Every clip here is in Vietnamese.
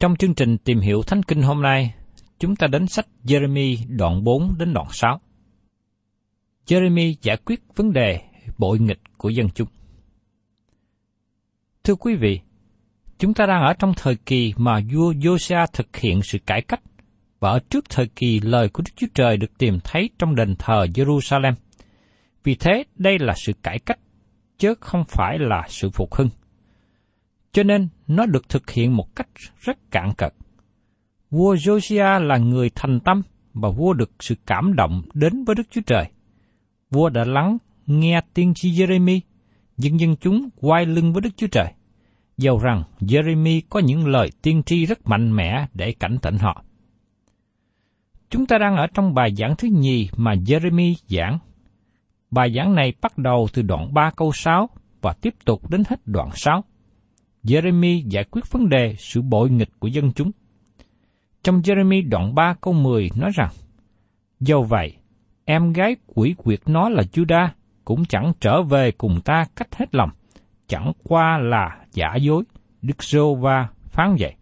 Trong chương trình tìm hiểu Thánh Kinh hôm nay, chúng ta đến sách Jeremy đoạn 4 đến đoạn 6. Jeremy giải quyết vấn đề bội nghịch của dân chúng. Thưa quý vị, chúng ta đang ở trong thời kỳ mà vua Josiah thực hiện sự cải cách và ở trước thời kỳ lời của Đức Chúa Trời được tìm thấy trong đền thờ Jerusalem. Vì thế, đây là sự cải cách, chứ không phải là sự phục hưng. Cho nên, nó được thực hiện một cách rất cạn cật. Vua Josiah là người thành tâm và vua được sự cảm động đến với Đức Chúa Trời. Vua đã lắng nghe tiên tri Jeremy, nhưng dân chúng quay lưng với Đức Chúa Trời. Dầu rằng Jeremy có những lời tiên tri rất mạnh mẽ để cảnh tỉnh họ. Chúng ta đang ở trong bài giảng thứ nhì mà Jeremy giảng. Bài giảng này bắt đầu từ đoạn 3 câu 6 và tiếp tục đến hết đoạn 6. Jeremy giải quyết vấn đề sự bội nghịch của dân chúng. Trong Jeremy đoạn 3 câu 10 nói rằng, Do vậy, em gái quỷ quyệt nó là Judah cũng chẳng trở về cùng ta cách hết lòng, chẳng qua là giả dối, Đức Sô Va phán vậy.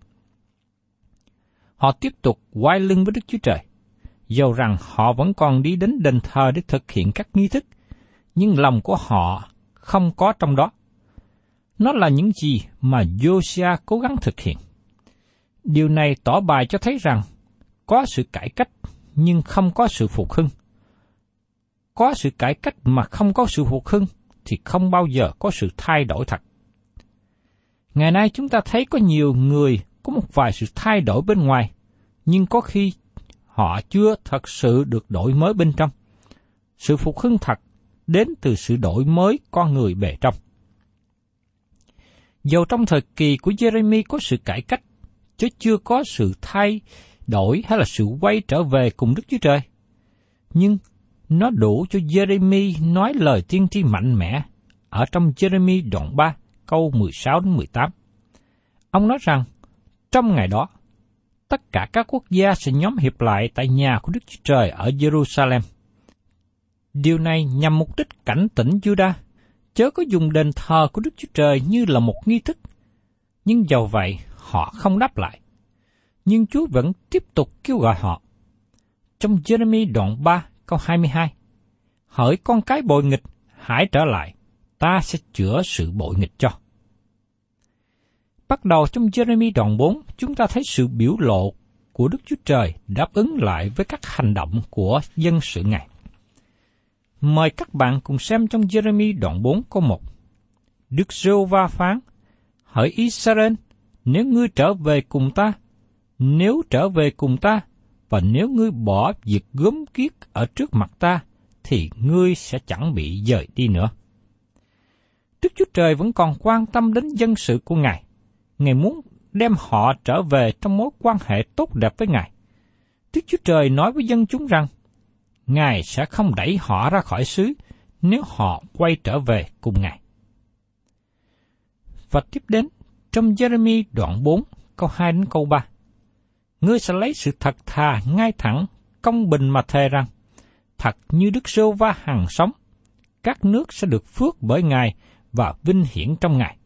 Họ tiếp tục quay lưng với Đức Chúa Trời, dầu rằng họ vẫn còn đi đến đền thờ để thực hiện các nghi thức, nhưng lòng của họ không có trong đó. Nó là những gì mà Josiah cố gắng thực hiện. Điều này tỏ bài cho thấy rằng có sự cải cách nhưng không có sự phục hưng. Có sự cải cách mà không có sự phục hưng thì không bao giờ có sự thay đổi thật. Ngày nay chúng ta thấy có nhiều người có một vài sự thay đổi bên ngoài, nhưng có khi họ chưa thật sự được đổi mới bên trong. Sự phục hưng thật đến từ sự đổi mới con người bề trong. Dầu trong thời kỳ của Jeremy có sự cải cách, chứ chưa có sự thay đổi hay là sự quay trở về cùng Đức Chúa Trời. Nhưng nó đủ cho Jeremy nói lời tiên tri mạnh mẽ ở trong Jeremy đoạn 3 câu 16 đến 18. Ông nói rằng, trong ngày đó, tất cả các quốc gia sẽ nhóm hiệp lại tại nhà của Đức Chúa Trời ở Jerusalem. Điều này nhằm mục đích cảnh tỉnh Judah, chớ có dùng đền thờ của Đức Chúa Trời như là một nghi thức. Nhưng dầu vậy, họ không đáp lại. Nhưng Chúa vẫn tiếp tục kêu gọi họ. Trong Jeremy đoạn 3 câu 22, Hỡi con cái bội nghịch, hãy trở lại, ta sẽ chữa sự bội nghịch cho. Bắt đầu trong Jeremy đoạn 4, chúng ta thấy sự biểu lộ của Đức Chúa Trời đáp ứng lại với các hành động của dân sự Ngài. Mời các bạn cùng xem trong Jeremy đoạn 4 câu 1. Đức giê va phán, hỡi Israel, nếu ngươi trở về cùng ta, nếu trở về cùng ta, và nếu ngươi bỏ việc gớm kiết ở trước mặt ta, thì ngươi sẽ chẳng bị dời đi nữa. Đức Chúa Trời vẫn còn quan tâm đến dân sự của Ngài. Ngài muốn đem họ trở về trong mối quan hệ tốt đẹp với Ngài. Đức Chúa Trời nói với dân chúng rằng, Ngài sẽ không đẩy họ ra khỏi xứ nếu họ quay trở về cùng Ngài. Và tiếp đến, trong Jeremy đoạn 4, câu 2 đến câu 3. Ngươi sẽ lấy sự thật thà, ngay thẳng, công bình mà thề rằng, thật như Đức Sô Va hằng sống, các nước sẽ được phước bởi Ngài và vinh hiển trong Ngài.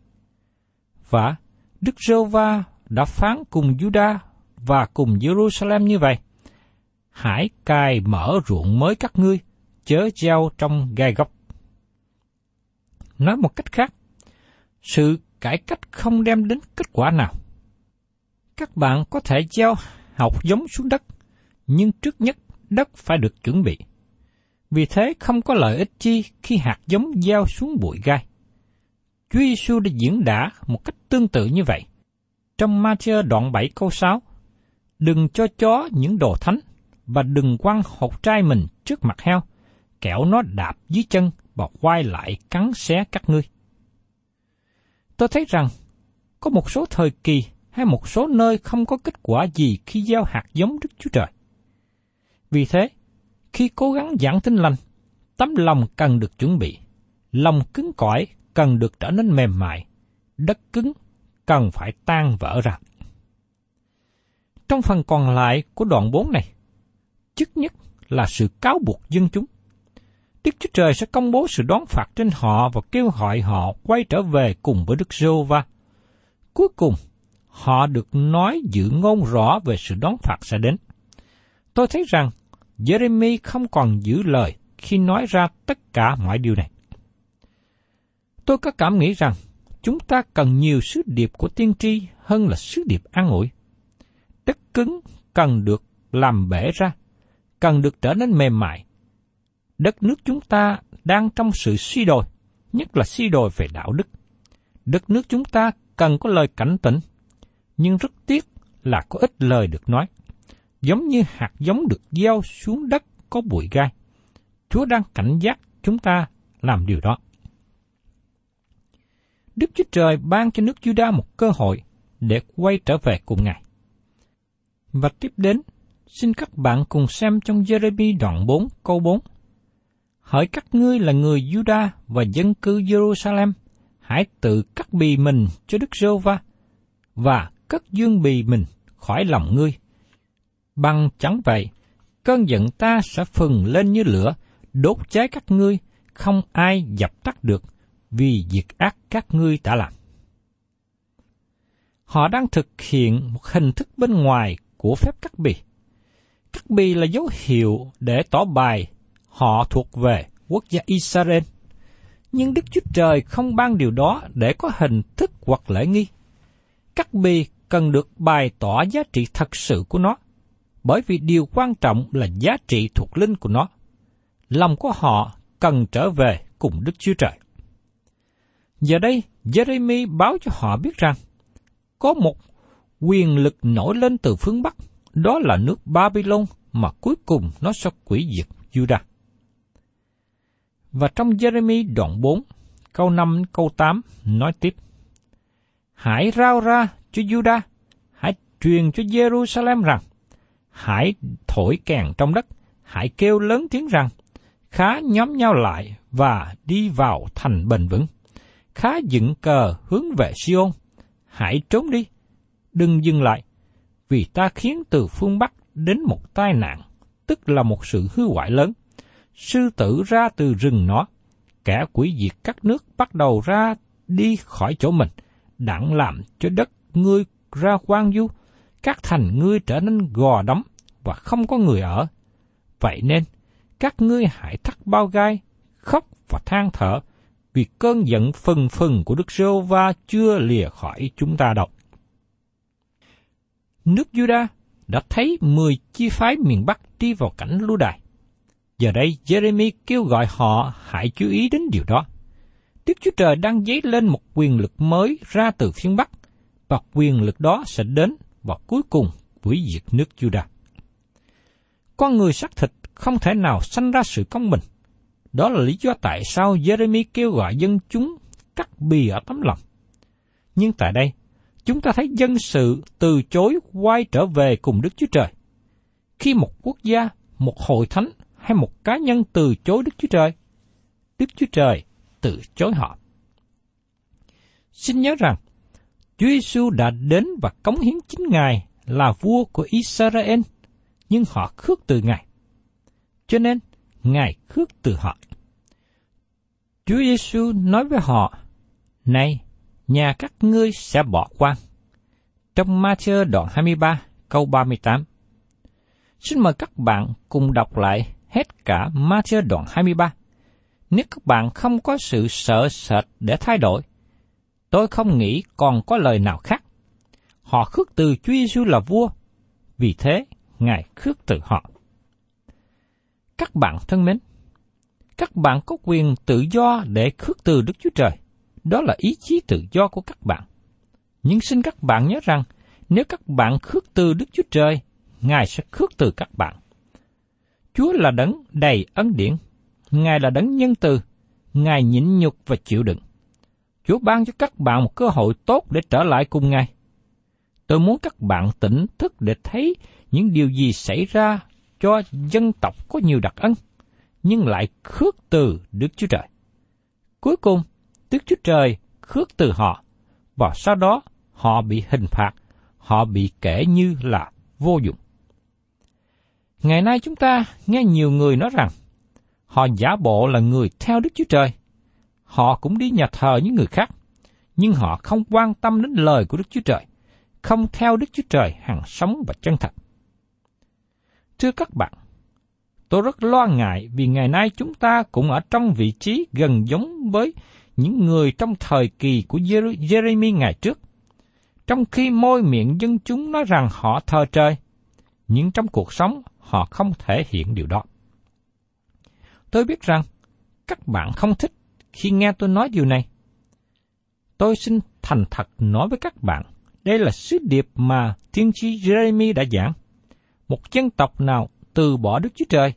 Và Đức Sô Va đã phán cùng Juda và cùng Jerusalem như vậy. Hãy cai mở ruộng mới các ngươi, chớ gieo trong gai góc. Nói một cách khác, sự cải cách không đem đến kết quả nào. Các bạn có thể gieo học giống xuống đất, nhưng trước nhất đất phải được chuẩn bị. Vì thế không có lợi ích chi khi hạt giống gieo xuống bụi gai. Chúa Giêsu đã diễn đã một cách tương tự như vậy. Trong Matthew đoạn 7 câu 6, Đừng cho chó những đồ thánh, và đừng quăng hột trai mình trước mặt heo, kẻo nó đạp dưới chân và quay lại cắn xé các ngươi. Tôi thấy rằng, có một số thời kỳ hay một số nơi không có kết quả gì khi gieo hạt giống Đức Chúa Trời. Vì thế, khi cố gắng giảng tin lành, tấm lòng cần được chuẩn bị, lòng cứng cỏi cần được trở nên mềm mại, đất cứng cần phải tan vỡ ra. Trong phần còn lại của đoạn 4 này, chức nhất là sự cáo buộc dân chúng. Đức Chúa Trời sẽ công bố sự đón phạt trên họ và kêu gọi họ quay trở về cùng với Đức giê va Cuối cùng, họ được nói dự ngôn rõ về sự đón phạt sẽ đến. Tôi thấy rằng Jeremy không còn giữ lời khi nói ra tất cả mọi điều này. Tôi có cảm nghĩ rằng chúng ta cần nhiều sứ điệp của tiên tri hơn là sứ điệp an ủi. Đất cứng cần được làm bể ra, cần được trở nên mềm mại. Đất nước chúng ta đang trong sự suy đồi, nhất là suy đồi về đạo đức. Đất nước chúng ta cần có lời cảnh tỉnh, nhưng rất tiếc là có ít lời được nói. Giống như hạt giống được gieo xuống đất có bụi gai. Chúa đang cảnh giác chúng ta làm điều đó. Đức Chúa Trời ban cho nước Juda một cơ hội để quay trở về cùng Ngài. Và tiếp đến, xin các bạn cùng xem trong Jeremy đoạn 4 câu 4. Hỡi các ngươi là người Juda và dân cư Jerusalem, hãy tự cắt bì mình cho Đức giê va và cất dương bì mình khỏi lòng ngươi. Bằng chẳng vậy, cơn giận ta sẽ phừng lên như lửa, đốt cháy các ngươi, không ai dập tắt được, vì việc ác các ngươi đã làm. Họ đang thực hiện một hình thức bên ngoài của phép cắt bì. Cắt bì là dấu hiệu để tỏ bài họ thuộc về quốc gia Israel. Nhưng Đức Chúa Trời không ban điều đó để có hình thức hoặc lễ nghi. Cắt bì cần được bày tỏ giá trị thật sự của nó, bởi vì điều quan trọng là giá trị thuộc linh của nó. Lòng của họ cần trở về cùng Đức Chúa Trời. Giờ đây, Jeremy báo cho họ biết rằng, có một quyền lực nổi lên từ phương Bắc, đó là nước Babylon mà cuối cùng nó sẽ quỷ diệt Judah. Và trong Jeremy đoạn 4, câu 5 câu 8 nói tiếp, Hãy rao ra cho Judah, hãy truyền cho Jerusalem rằng, hãy thổi kèn trong đất, hãy kêu lớn tiếng rằng, khá nhóm nhau lại và đi vào thành bền vững khá dựng cờ hướng về Sion, hãy trốn đi, đừng dừng lại, vì ta khiến từ phương Bắc đến một tai nạn, tức là một sự hư hoại lớn. Sư tử ra từ rừng nó, kẻ quỷ diệt các nước bắt đầu ra đi khỏi chỗ mình, đặng làm cho đất ngươi ra quan du, các thành ngươi trở nên gò đóng và không có người ở. Vậy nên, các ngươi hãy thắt bao gai, khóc và than thở, vì cơn giận phừng phừng của Đức Rô Va chưa lìa khỏi chúng ta đâu. Nước Juda đã thấy mười chi phái miền Bắc đi vào cảnh lưu đài. Giờ đây, Jeremy kêu gọi họ hãy chú ý đến điều đó. Đức Chúa Trời đang dấy lên một quyền lực mới ra từ phía Bắc, và quyền lực đó sẽ đến và cuối cùng hủy diệt nước Judah. Con người xác thịt không thể nào sanh ra sự công bình. Đó là lý do tại sao Jeremy kêu gọi dân chúng cắt bì ở tấm lòng. Nhưng tại đây, chúng ta thấy dân sự từ chối quay trở về cùng Đức Chúa Trời. Khi một quốc gia, một hội thánh hay một cá nhân từ chối Đức Chúa Trời, Đức Chúa Trời từ chối họ. Xin nhớ rằng, Chúa Giêsu đã đến và cống hiến chính Ngài là vua của Israel, nhưng họ khước từ Ngài. Cho nên, Ngài khước từ họ. Chúa Giêsu nói với họ, Này, nhà các ngươi sẽ bỏ qua Trong Matthew đoạn 23, câu 38. Xin mời các bạn cùng đọc lại hết cả Matthew đoạn 23. Nếu các bạn không có sự sợ sệt để thay đổi, tôi không nghĩ còn có lời nào khác. Họ khước từ Chúa Giêsu là vua, vì thế Ngài khước từ họ. Các bạn thân mến, các bạn có quyền tự do để khước từ Đức Chúa Trời. Đó là ý chí tự do của các bạn. Nhưng xin các bạn nhớ rằng, nếu các bạn khước từ Đức Chúa Trời, Ngài sẽ khước từ các bạn. Chúa là đấng đầy ân điển, Ngài là đấng nhân từ, Ngài nhịn nhục và chịu đựng. Chúa ban cho các bạn một cơ hội tốt để trở lại cùng Ngài. Tôi muốn các bạn tỉnh thức để thấy những điều gì xảy ra cho dân tộc có nhiều đặc ân, nhưng lại khước từ Đức Chúa Trời. Cuối cùng, Đức Chúa Trời khước từ họ, và sau đó họ bị hình phạt, họ bị kể như là vô dụng. Ngày nay chúng ta nghe nhiều người nói rằng, họ giả bộ là người theo Đức Chúa Trời. Họ cũng đi nhà thờ những người khác, nhưng họ không quan tâm đến lời của Đức Chúa Trời, không theo Đức Chúa Trời hàng sống và chân thật. Thưa các bạn, tôi rất lo ngại vì ngày nay chúng ta cũng ở trong vị trí gần giống với những người trong thời kỳ của Jeremy ngày trước. Trong khi môi miệng dân chúng nói rằng họ thờ trời, nhưng trong cuộc sống họ không thể hiện điều đó. Tôi biết rằng các bạn không thích khi nghe tôi nói điều này. Tôi xin thành thật nói với các bạn, đây là sứ điệp mà tiên tri Jeremy đã giảng. Một dân tộc nào từ bỏ Đức Chúa Trời,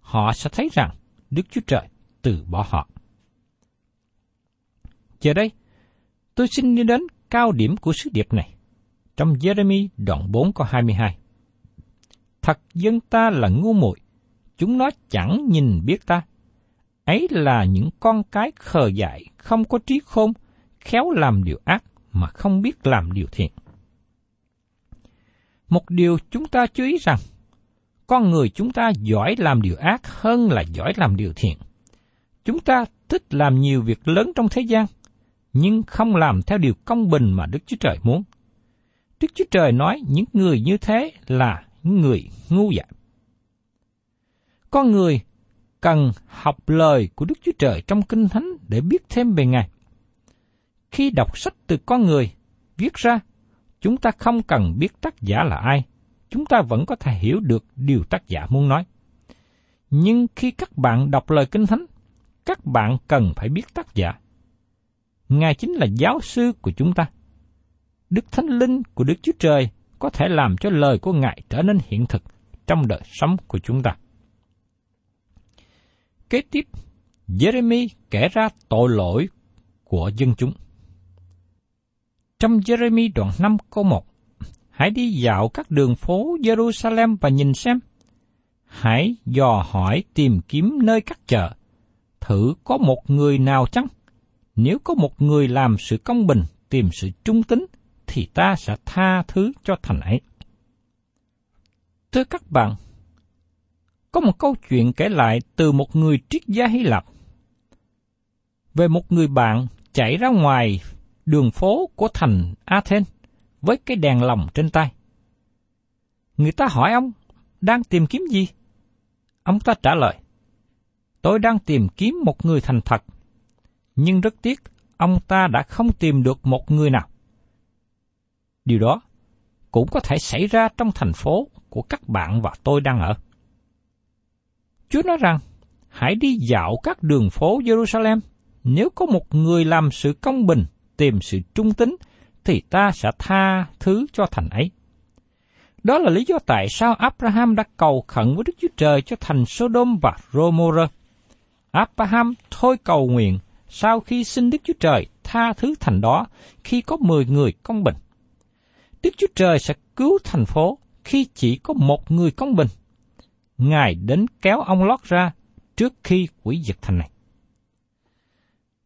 họ sẽ thấy rằng Đức Chúa Trời từ bỏ họ. Giờ đây, tôi xin đi đến cao điểm của sứ điệp này. Trong Jeremy đoạn 4 câu 22. Thật dân ta là ngu muội, chúng nó chẳng nhìn biết ta. Ấy là những con cái khờ dại, không có trí khôn, khéo làm điều ác mà không biết làm điều thiện. Một điều chúng ta chú ý rằng, con người chúng ta giỏi làm điều ác hơn là giỏi làm điều thiện. Chúng ta thích làm nhiều việc lớn trong thế gian, nhưng không làm theo điều công bình mà Đức Chúa Trời muốn. Đức Chúa Trời nói những người như thế là những người ngu dại. Con người cần học lời của Đức Chúa Trời trong Kinh Thánh để biết thêm về Ngài. Khi đọc sách từ con người viết ra, chúng ta không cần biết tác giả là ai, chúng ta vẫn có thể hiểu được điều tác giả muốn nói. Nhưng khi các bạn đọc lời Kinh Thánh, các bạn cần phải biết tác giả. Ngài chính là giáo sư của chúng ta. Đức Thánh Linh của Đức Chúa Trời có thể làm cho lời của Ngài trở nên hiện thực trong đời sống của chúng ta. Kế tiếp, Jeremy kể ra tội lỗi của dân chúng. Trong Jeremy đoạn 5 câu 1, hãy đi dạo các đường phố Jerusalem và nhìn xem. Hãy dò hỏi tìm kiếm nơi các chợ, thử có một người nào chăng? Nếu có một người làm sự công bình, tìm sự trung tính thì ta sẽ tha thứ cho thành ấy. Thưa các bạn, có một câu chuyện kể lại từ một người triết gia Hy Lạp về một người bạn chạy ra ngoài đường phố của thành Athens với cái đèn lồng trên tay. Người ta hỏi ông, đang tìm kiếm gì? Ông ta trả lời, tôi đang tìm kiếm một người thành thật nhưng rất tiếc ông ta đã không tìm được một người nào. Điều đó cũng có thể xảy ra trong thành phố của các bạn và tôi đang ở. Chúa nói rằng, hãy đi dạo các đường phố Jerusalem. Nếu có một người làm sự công bình, tìm sự trung tín, thì ta sẽ tha thứ cho thành ấy. Đó là lý do tại sao Abraham đã cầu khẩn với Đức Chúa Trời cho thành Sodom và Gomorrah. Abraham thôi cầu nguyện sau khi xin Đức Chúa Trời tha thứ thành đó khi có 10 người công bình. Đức Chúa Trời sẽ cứu thành phố khi chỉ có một người công bình. Ngài đến kéo ông lót ra trước khi quỷ diệt thành này.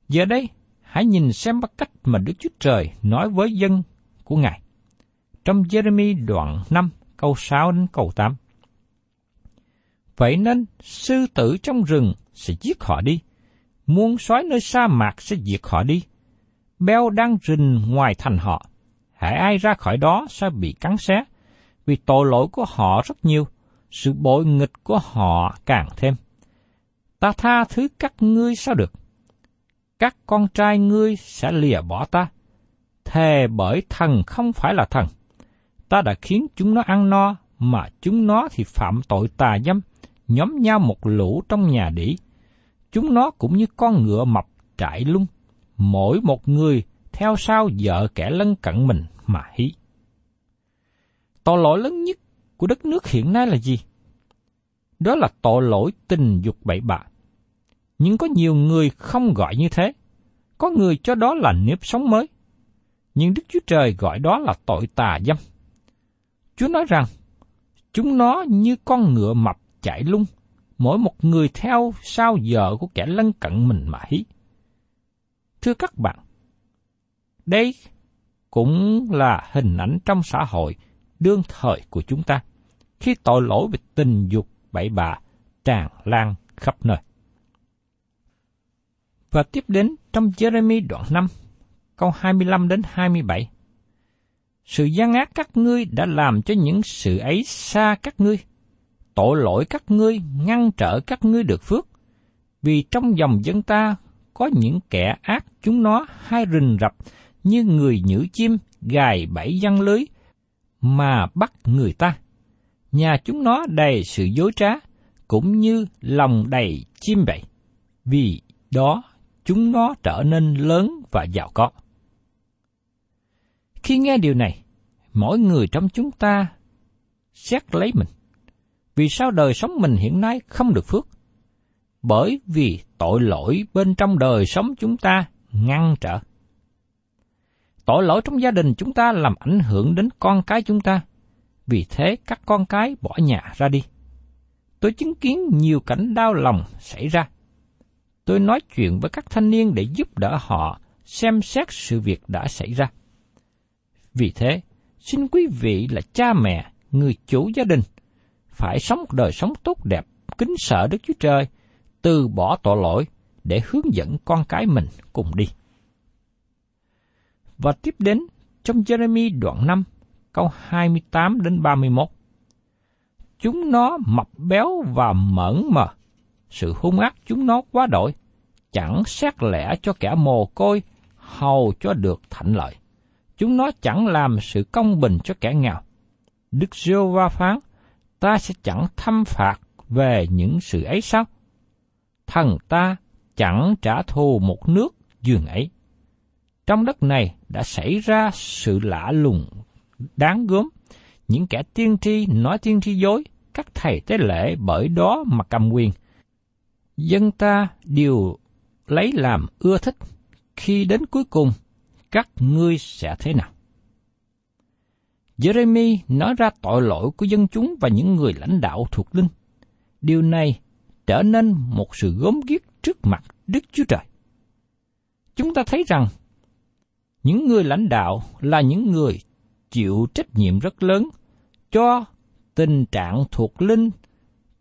Giờ đây, hãy nhìn xem bắt cách mà Đức Chúa Trời nói với dân của Ngài. Trong Jeremy đoạn 5, câu 6 đến câu 8. Vậy nên, sư tử trong rừng sẽ giết họ đi, muôn sói nơi sa mạc sẽ diệt họ đi, beo đang rình ngoài thành họ, hãy ai ra khỏi đó sẽ bị cắn xé, vì tội lỗi của họ rất nhiều, sự bội nghịch của họ càng thêm. Ta tha thứ các ngươi sao được? Các con trai ngươi sẽ lìa bỏ ta. Thề bởi thần không phải là thần. Ta đã khiến chúng nó ăn no, mà chúng nó thì phạm tội tà dâm, nhóm nhau một lũ trong nhà đỉ. Chúng nó cũng như con ngựa mập trại lung, mỗi một người theo sau vợ kẻ lân cận mình mà hí. Tội lỗi lớn nhất của đất nước hiện nay là gì? Đó là tội lỗi tình dục bậy bạ. Nhưng có nhiều người không gọi như thế. Có người cho đó là nếp sống mới. Nhưng Đức Chúa Trời gọi đó là tội tà dâm. Chúa nói rằng, chúng nó như con ngựa mập chạy lung, mỗi một người theo sau vợ của kẻ lân cận mình mà hí. Thưa các bạn, đây cũng là hình ảnh trong xã hội đương thời của chúng ta, khi tội lỗi về tình dục bậy bạ tràn lan khắp nơi. Và tiếp đến trong Jeremy đoạn 5, câu 25 đến 27. Sự gian ác các ngươi đã làm cho những sự ấy xa các ngươi. Tội lỗi các ngươi ngăn trở các ngươi được phước. Vì trong dòng dân ta có những kẻ ác chúng nó hai rình rập như người nhử chim gài bẫy văn lưới mà bắt người ta. Nhà chúng nó đầy sự dối trá, cũng như lòng đầy chim vậy. Vì đó chúng nó trở nên lớn và giàu có. Khi nghe điều này, mỗi người trong chúng ta xét lấy mình. Vì sao đời sống mình hiện nay không được phước? Bởi vì tội lỗi bên trong đời sống chúng ta ngăn trở. Tội lỗi trong gia đình chúng ta làm ảnh hưởng đến con cái chúng ta. Vì thế các con cái bỏ nhà ra đi. Tôi chứng kiến nhiều cảnh đau lòng xảy ra. Tôi nói chuyện với các thanh niên để giúp đỡ họ xem xét sự việc đã xảy ra. Vì thế, xin quý vị là cha mẹ, người chủ gia đình, phải sống một đời sống tốt đẹp, kính sợ Đức Chúa Trời, từ bỏ tội lỗi để hướng dẫn con cái mình cùng đi. Và tiếp đến trong Jeremy đoạn 5, câu 28 đến 31. Chúng nó mập béo và mẫn mờ, sự hung ác chúng nó quá đổi, chẳng xét lẽ cho kẻ mồ côi, hầu cho được thạnh lợi. Chúng nó chẳng làm sự công bình cho kẻ nghèo. Đức giê va phán, ta sẽ chẳng thâm phạt về những sự ấy sao? Thần ta chẳng trả thù một nước dường ấy. Trong đất này đã xảy ra sự lạ lùng đáng gớm. Những kẻ tiên tri nói tiên tri dối, các thầy tế lễ bởi đó mà cầm quyền. Dân ta đều lấy làm ưa thích, khi đến cuối cùng, các ngươi sẽ thế nào? Jeremy nói ra tội lỗi của dân chúng và những người lãnh đạo thuộc linh. Điều này trở nên một sự gớm ghiếc trước mặt Đức Chúa Trời. Chúng ta thấy rằng những người lãnh đạo là những người chịu trách nhiệm rất lớn cho tình trạng thuộc linh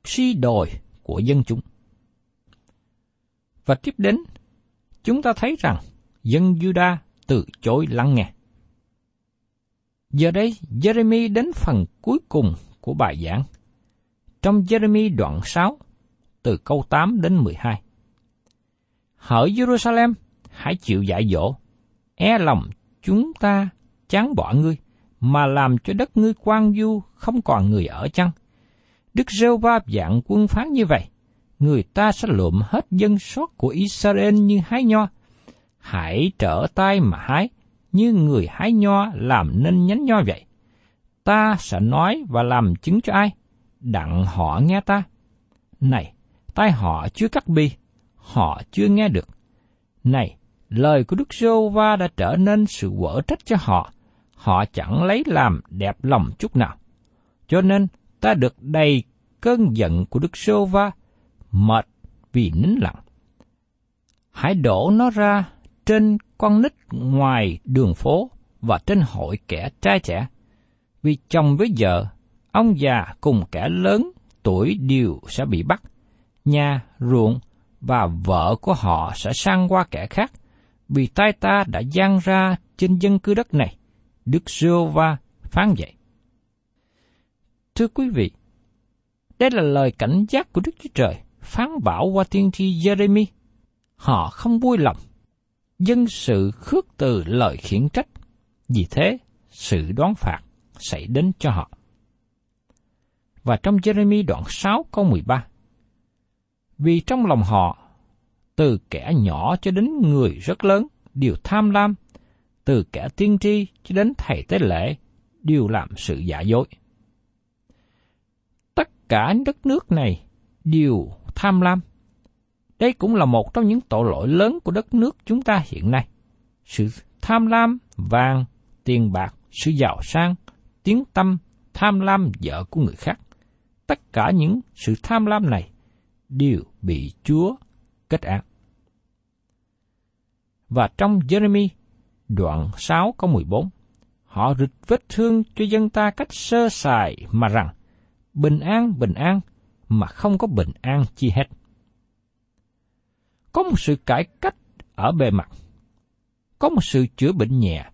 suy đồi của dân chúng. Và tiếp đến, chúng ta thấy rằng dân Juda từ chối lắng nghe. Giờ đây, Jeremy đến phần cuối cùng của bài giảng. Trong Jeremy đoạn 6, từ câu 8 đến 12. Hỡi Jerusalem, hãy chịu dạy dỗ, e lòng chúng ta chán bỏ ngươi, mà làm cho đất ngươi quan du không còn người ở chăng? Đức rêu va dạng quân phán như vậy, người ta sẽ lượm hết dân sót của Israel như hái nho. Hãy trở tay mà hái, như người hái nho làm nên nhánh nho vậy. Ta sẽ nói và làm chứng cho ai? Đặng họ nghe ta. Này, tai họ chưa cắt bi, họ chưa nghe được. Này, lời của Đức Sô va đã trở nên sự quở trách cho họ, họ chẳng lấy làm đẹp lòng chút nào. Cho nên, ta được đầy cơn giận của Đức Sô va mệt vì nín lặng. Hãy đổ nó ra trên con nít ngoài đường phố và trên hội kẻ trai trẻ. Vì chồng với vợ, ông già cùng kẻ lớn tuổi đều sẽ bị bắt. Nhà, ruộng và vợ của họ sẽ sang qua kẻ khác, vì tay ta đã giang ra trên dân cư đất này. Đức Sưu va phán vậy. Thưa quý vị, đây là lời cảnh giác của Đức Chúa Trời phán bảo qua tiên tri Jeremy. Họ không vui lòng, dân sự khước từ lời khiển trách, vì thế sự đoán phạt xảy đến cho họ. Và trong Jeremy đoạn 6 câu 13, Vì trong lòng họ, từ kẻ nhỏ cho đến người rất lớn, đều tham lam, từ kẻ tiên tri cho đến thầy tế lễ, đều làm sự giả dối. Tất cả đất nước này đều tham lam. Đây cũng là một trong những tội lỗi lớn của đất nước chúng ta hiện nay. Sự tham lam vàng, tiền bạc, sự giàu sang, tiếng tâm, tham lam vợ của người khác. Tất cả những sự tham lam này đều bị Chúa kết án. Và trong Jeremy đoạn 6 câu 14, họ rịch vết thương cho dân ta cách sơ sài mà rằng, bình an, bình an, mà không có bình an chi hết. Có một sự cải cách ở bề mặt, có một sự chữa bệnh nhẹ,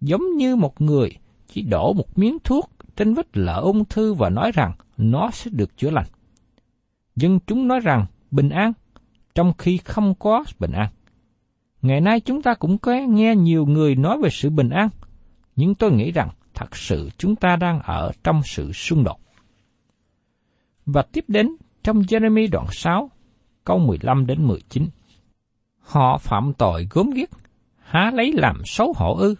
giống như một người chỉ đổ một miếng thuốc trên vết lở ung thư và nói rằng nó sẽ được chữa lành. Dân chúng nói rằng bình an, trong khi không có bình an. Ngày nay chúng ta cũng có nghe nhiều người nói về sự bình an, nhưng tôi nghĩ rằng thật sự chúng ta đang ở trong sự xung đột. Và tiếp đến trong Jeremy đoạn 6, câu 15 đến 19. Họ phạm tội gớm ghiếc, há lấy làm xấu hổ ư?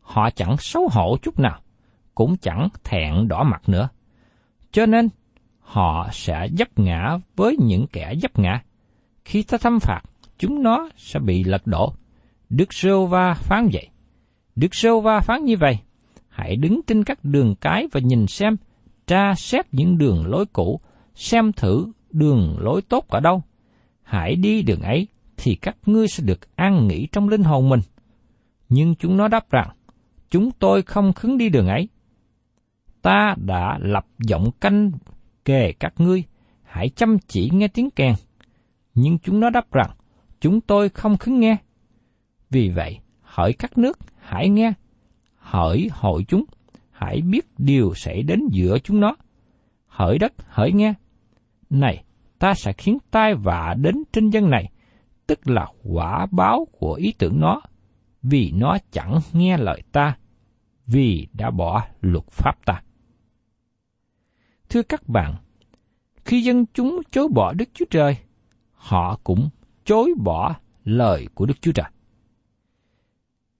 Họ chẳng xấu hổ chút nào, cũng chẳng thẹn đỏ mặt nữa. Cho nên, họ sẽ dấp ngã với những kẻ dấp ngã. Khi ta thâm phạt, chúng nó sẽ bị lật đổ. Đức Sô Va phán vậy. Đức Sô Va phán như vậy. Hãy đứng trên các đường cái và nhìn xem, tra xét những đường lối cũ, xem thử đường lối tốt ở đâu. Hãy đi đường ấy, thì các ngươi sẽ được an nghỉ trong linh hồn mình. Nhưng chúng nó đáp rằng, chúng tôi không khứng đi đường ấy. Ta đã lập giọng canh kề các ngươi, hãy chăm chỉ nghe tiếng kèn. Nhưng chúng nó đáp rằng, chúng tôi không khứng nghe. Vì vậy, hỡi các nước, hãy nghe. Hỡi hội chúng, hãy biết điều xảy đến giữa chúng nó. Hỡi đất, hỡi nghe. Này, ta sẽ khiến tai vạ đến trên dân này, tức là quả báo của ý tưởng nó, vì nó chẳng nghe lời ta, vì đã bỏ luật pháp ta. Thưa các bạn, khi dân chúng chối bỏ Đức Chúa Trời, họ cũng chối bỏ lời của Đức Chúa Trời.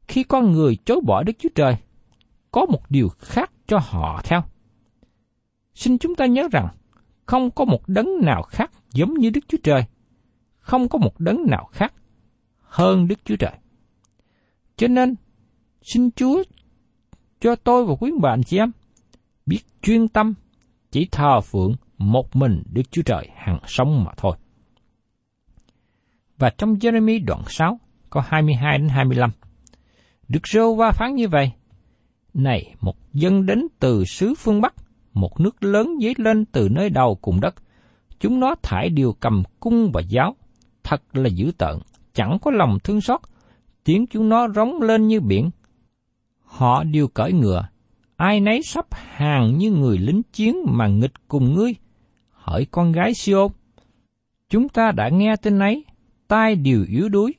Khi con người chối bỏ Đức Chúa Trời, có một điều khác cho họ theo. Xin chúng ta nhớ rằng, không có một đấng nào khác giống như Đức Chúa Trời. Không có một đấng nào khác hơn Đức Chúa Trời. Cho nên, xin Chúa cho tôi và quý bạn chị em biết chuyên tâm chỉ thờ phượng một mình Đức Chúa Trời hằng sống mà thôi. Và trong Jeremy đoạn 6, có 22 đến 25, Đức Rô Va phán như vậy, Này, một dân đến từ xứ phương Bắc, một nước lớn dấy lên từ nơi đầu cùng đất, chúng nó thải điều cầm cung và giáo, thật là dữ tợn, chẳng có lòng thương xót, tiếng chúng nó rống lên như biển. Họ đều cởi ngựa, ai nấy sắp hàng như người lính chiến mà nghịch cùng ngươi. Hỡi con gái Siôn, chúng ta đã nghe tin ấy, tai đều yếu đuối,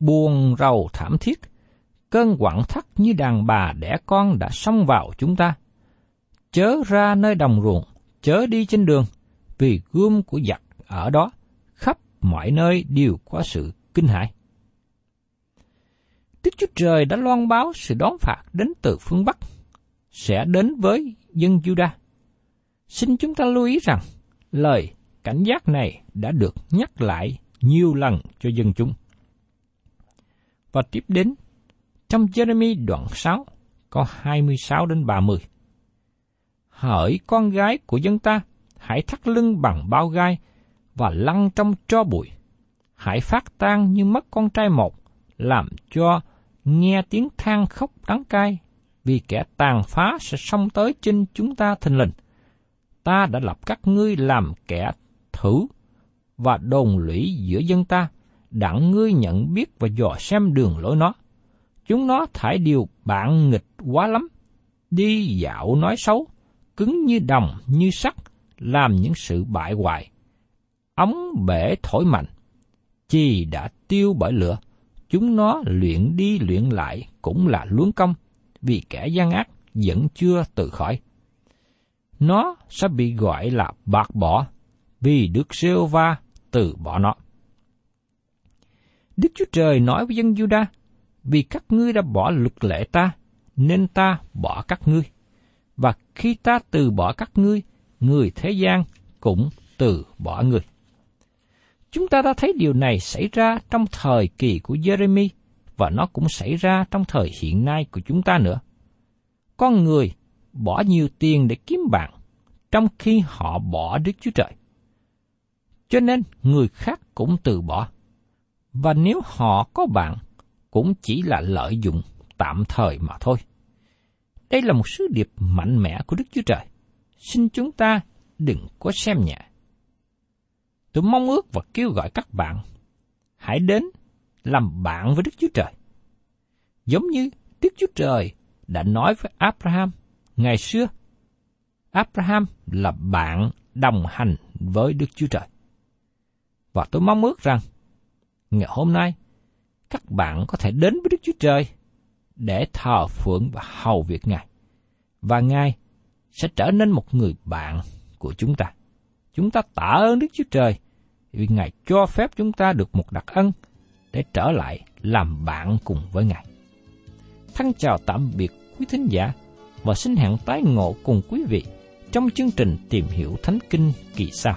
buồn rầu thảm thiết, cơn quặn thắt như đàn bà đẻ con đã xông vào chúng ta. Chớ ra nơi đồng ruộng, chớ đi trên đường, vì gươm của giặc ở đó, khắp mọi nơi đều có sự kinh hãi. Đức Chúa Trời đã loan báo sự đón phạt đến từ phương Bắc, sẽ đến với dân Judah. Xin chúng ta lưu ý rằng, lời cảnh giác này đã được nhắc lại nhiều lần cho dân chúng. Và tiếp đến, trong Jeremy đoạn 6, có 26 đến 30. Hỡi con gái của dân ta, hãy thắt lưng bằng bao gai và lăn trong tro bụi. Hãy phát tan như mất con trai một, làm cho nghe tiếng than khóc đắng cay, vì kẻ tàn phá sẽ xông tới trên chúng ta thình lình. Ta đã lập các ngươi làm kẻ thử và đồn lũy giữa dân ta, đặng ngươi nhận biết và dò xem đường lối nó. Chúng nó thải điều bạn nghịch quá lắm, đi dạo nói xấu, cứng như đồng, như sắt, làm những sự bại hoại. Ống bể thổi mạnh, chi đã tiêu bởi lửa, chúng nó luyện đi luyện lại cũng là luống công, vì kẻ gian ác vẫn chưa từ khỏi. Nó sẽ bị gọi là bạc bỏ, vì Đức Sêu Va từ bỏ nó. Đức Chúa Trời nói với dân Juda, vì các ngươi đã bỏ luật lệ ta, nên ta bỏ các ngươi. Và khi ta từ bỏ các ngươi, người thế gian cũng từ bỏ ngươi. Chúng ta đã thấy điều này xảy ra trong thời kỳ của Jeremy và nó cũng xảy ra trong thời hiện nay của chúng ta nữa. Con người bỏ nhiều tiền để kiếm bạn, trong khi họ bỏ Đức Chúa Trời. Cho nên người khác cũng từ bỏ. Và nếu họ có bạn, cũng chỉ là lợi dụng tạm thời mà thôi. Đây là một sứ điệp mạnh mẽ của Đức Chúa Trời. Xin chúng ta đừng có xem nhẹ. Tôi mong ước và kêu gọi các bạn hãy đến làm bạn với Đức Chúa Trời. Giống như Đức Chúa Trời đã nói với Abraham ngày xưa. Abraham là bạn đồng hành với Đức Chúa Trời. Và tôi mong ước rằng, ngày hôm nay, các bạn có thể đến với Đức Chúa Trời để thờ phượng và hầu việc Ngài. Và Ngài sẽ trở nên một người bạn của chúng ta. Chúng ta tạ ơn Đức Chúa Trời vì Ngài cho phép chúng ta được một đặc ân để trở lại làm bạn cùng với Ngài. Thân chào tạm biệt quý thính giả và xin hẹn tái ngộ cùng quý vị trong chương trình tìm hiểu Thánh Kinh kỳ sau.